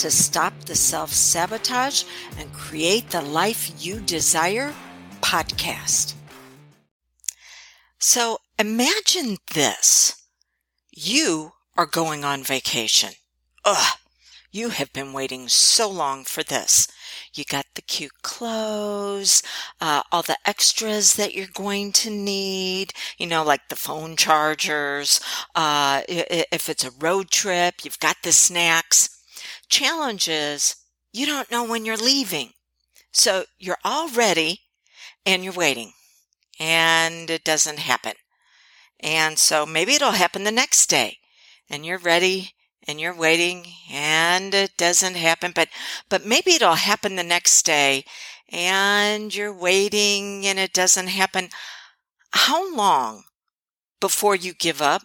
to Stop the Self Sabotage and Create the Life You Desire podcast. So imagine this. You are going on vacation. Ugh, you have been waiting so long for this. You got the cute clothes, uh, all the extras that you're going to need, you know, like the phone chargers. Uh, if it's a road trip, you've got the snacks. Challenge is you don't know when you're leaving. So you're all ready and you're waiting and it doesn't happen. And so maybe it'll happen the next day and you're ready and you're waiting and it doesn't happen, but, but maybe it'll happen the next day and you're waiting and it doesn't happen. How long before you give up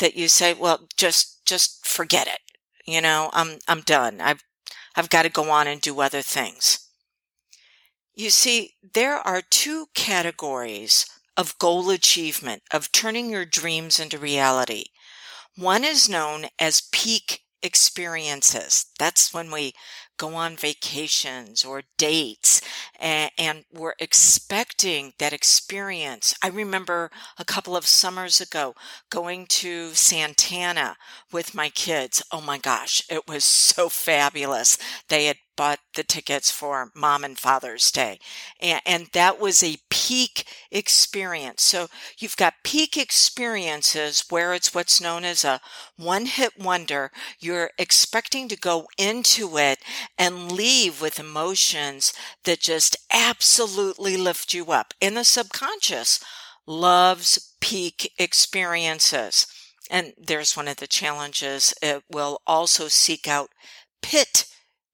that you say, well, just, just forget it. You know, I'm, I'm done. I've, I've got to go on and do other things. You see, there are two categories of goal achievement, of turning your dreams into reality. One is known as peak experiences. That's when we go on vacations or dates and, and, we're expecting that experience. I remember a couple of summers ago going to Santana with my kids. Oh my gosh, it was so fabulous. They had bought the tickets for mom and father's day. And, and, that was a peak experience. So you've got peak experiences where it's what's known as a one hit wonder. You're expecting to go into it and leave with emotions that just absolutely lift you up. And the subconscious loves peak experiences. And there's one of the challenges. It will also seek out pit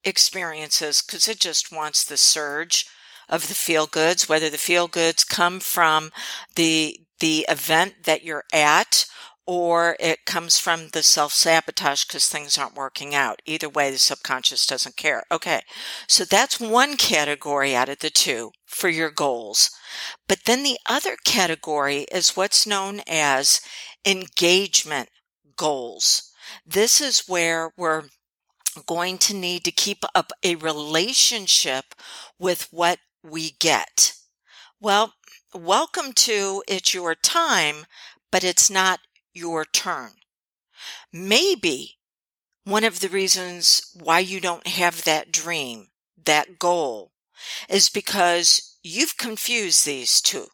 experiences because it just wants the surge of the feel goods, whether the feel goods come from the, the event that you're at or it comes from the self sabotage because things aren't working out. Either way, the subconscious doesn't care. Okay. So that's one category out of the two for your goals. But then the other category is what's known as engagement goals. This is where we're going to need to keep up a relationship with what we get. Well, welcome to It's Your Time, but it's not your turn. Maybe one of the reasons why you don't have that dream, that goal, is because you've confused these two.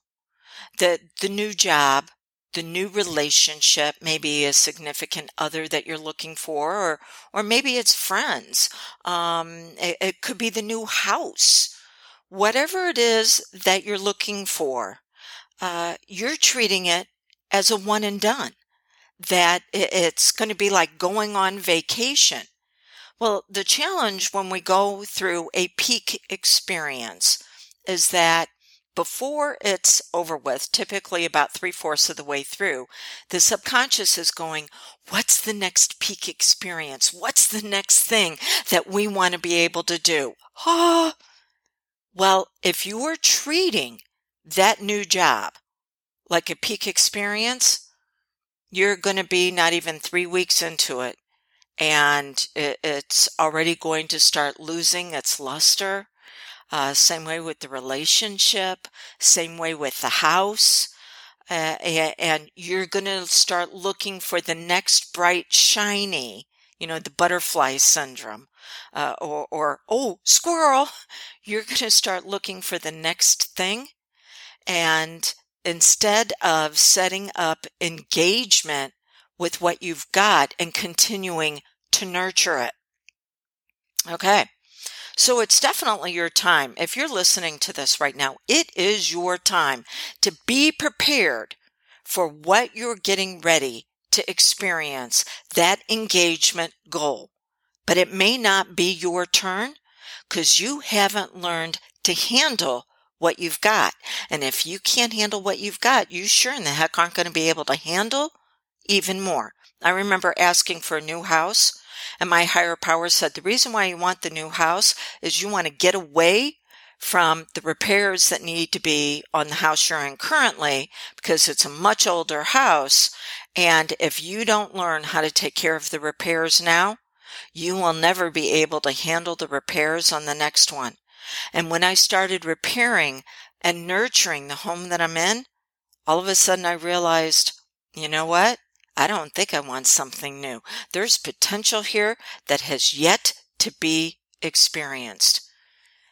The, the new job the new relationship, maybe a significant other that you're looking for, or, or maybe it's friends. Um, it, it could be the new house. Whatever it is that you're looking for, uh, you're treating it as a one and done. That it's going to be like going on vacation. Well, the challenge when we go through a peak experience is that before it's over with, typically about three fourths of the way through, the subconscious is going, What's the next peak experience? What's the next thing that we want to be able to do? Ah, well, if you are treating that new job like a peak experience, you're going to be not even three weeks into it and it's already going to start losing its luster uh, same way with the relationship, same way with the house. Uh, and you're going to start looking for the next bright, shiny, you know, the butterfly syndrome, uh, or, or, oh, squirrel. You're going to start looking for the next thing. And instead of setting up engagement with what you've got and continuing to nurture it. Okay. So it's definitely your time. If you're listening to this right now, it is your time to be prepared for what you're getting ready to experience that engagement goal. but it may not be your turn because you haven't learned to handle what you've got. And if you can't handle what you've got, you sure in the heck aren't going to be able to handle even more. I remember asking for a new house, and my higher power said, The reason why you want the new house is you want to get away from the repairs that need to be on the house you're in currently because it's a much older house. And if you don't learn how to take care of the repairs now, you will never be able to handle the repairs on the next one. And when I started repairing and nurturing the home that I'm in, all of a sudden I realized, you know what? I don't think I want something new. There's potential here that has yet to be experienced.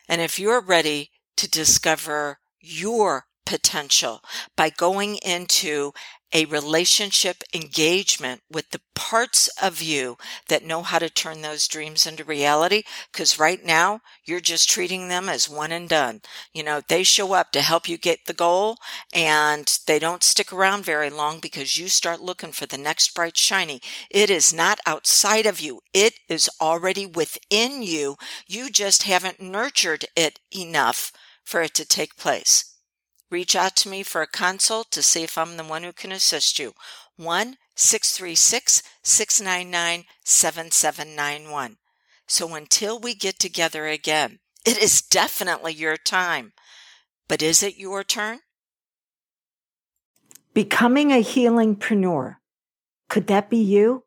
And if you're ready to discover your potential by going into a relationship engagement with the parts of you that know how to turn those dreams into reality. Cause right now you're just treating them as one and done. You know, they show up to help you get the goal and they don't stick around very long because you start looking for the next bright shiny. It is not outside of you. It is already within you. You just haven't nurtured it enough for it to take place. Reach out to me for a consult to see if I'm the one who can assist you. 1 636 699 7791. So until we get together again, it is definitely your time. But is it your turn? Becoming a healingpreneur. Could that be you?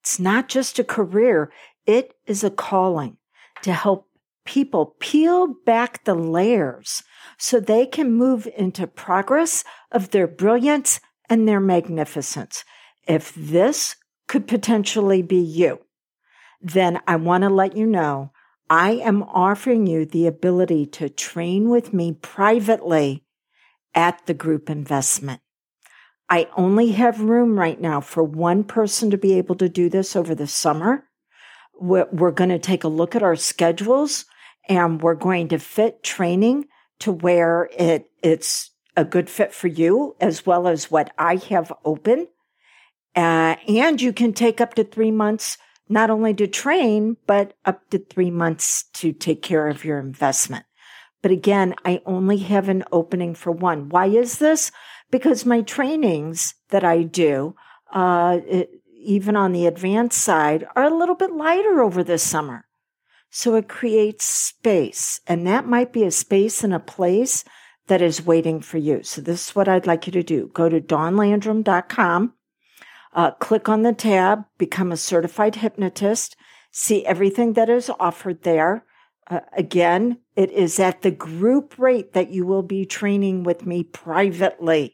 It's not just a career, it is a calling to help people peel back the layers so they can move into progress of their brilliance and their magnificence. If this could potentially be you, then I want to let you know I am offering you the ability to train with me privately at the group investment. I only have room right now for one person to be able to do this over the summer. We're, going to take a look at our schedules and we're going to fit training to where it, it's a good fit for you as well as what I have open. Uh, and you can take up to three months, not only to train, but up to three months to take care of your investment. But again, I only have an opening for one. Why is this? Because my trainings that I do, uh, it, even on the advanced side, are a little bit lighter over the summer. So it creates space, and that might be a space and a place that is waiting for you. So this is what I'd like you to do. Go to dawnlandrum.com, uh, click on the tab, become a certified hypnotist, see everything that is offered there. Uh, again, it is at the group rate that you will be training with me privately.